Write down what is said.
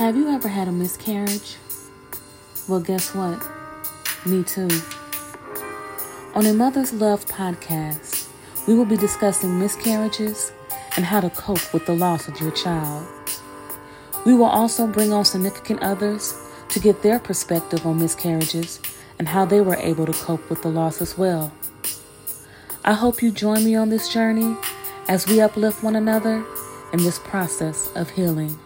Have you ever had a miscarriage? Well, guess what? Me too. On a Mother's Luv podcast, we will be discussing miscarriages and how to cope with the loss of your child. We will also bring on significant others to get their perspective on miscarriages and how they were able to cope with the loss as well. I hope you join me on this journey as we uplift one another in this process of healing.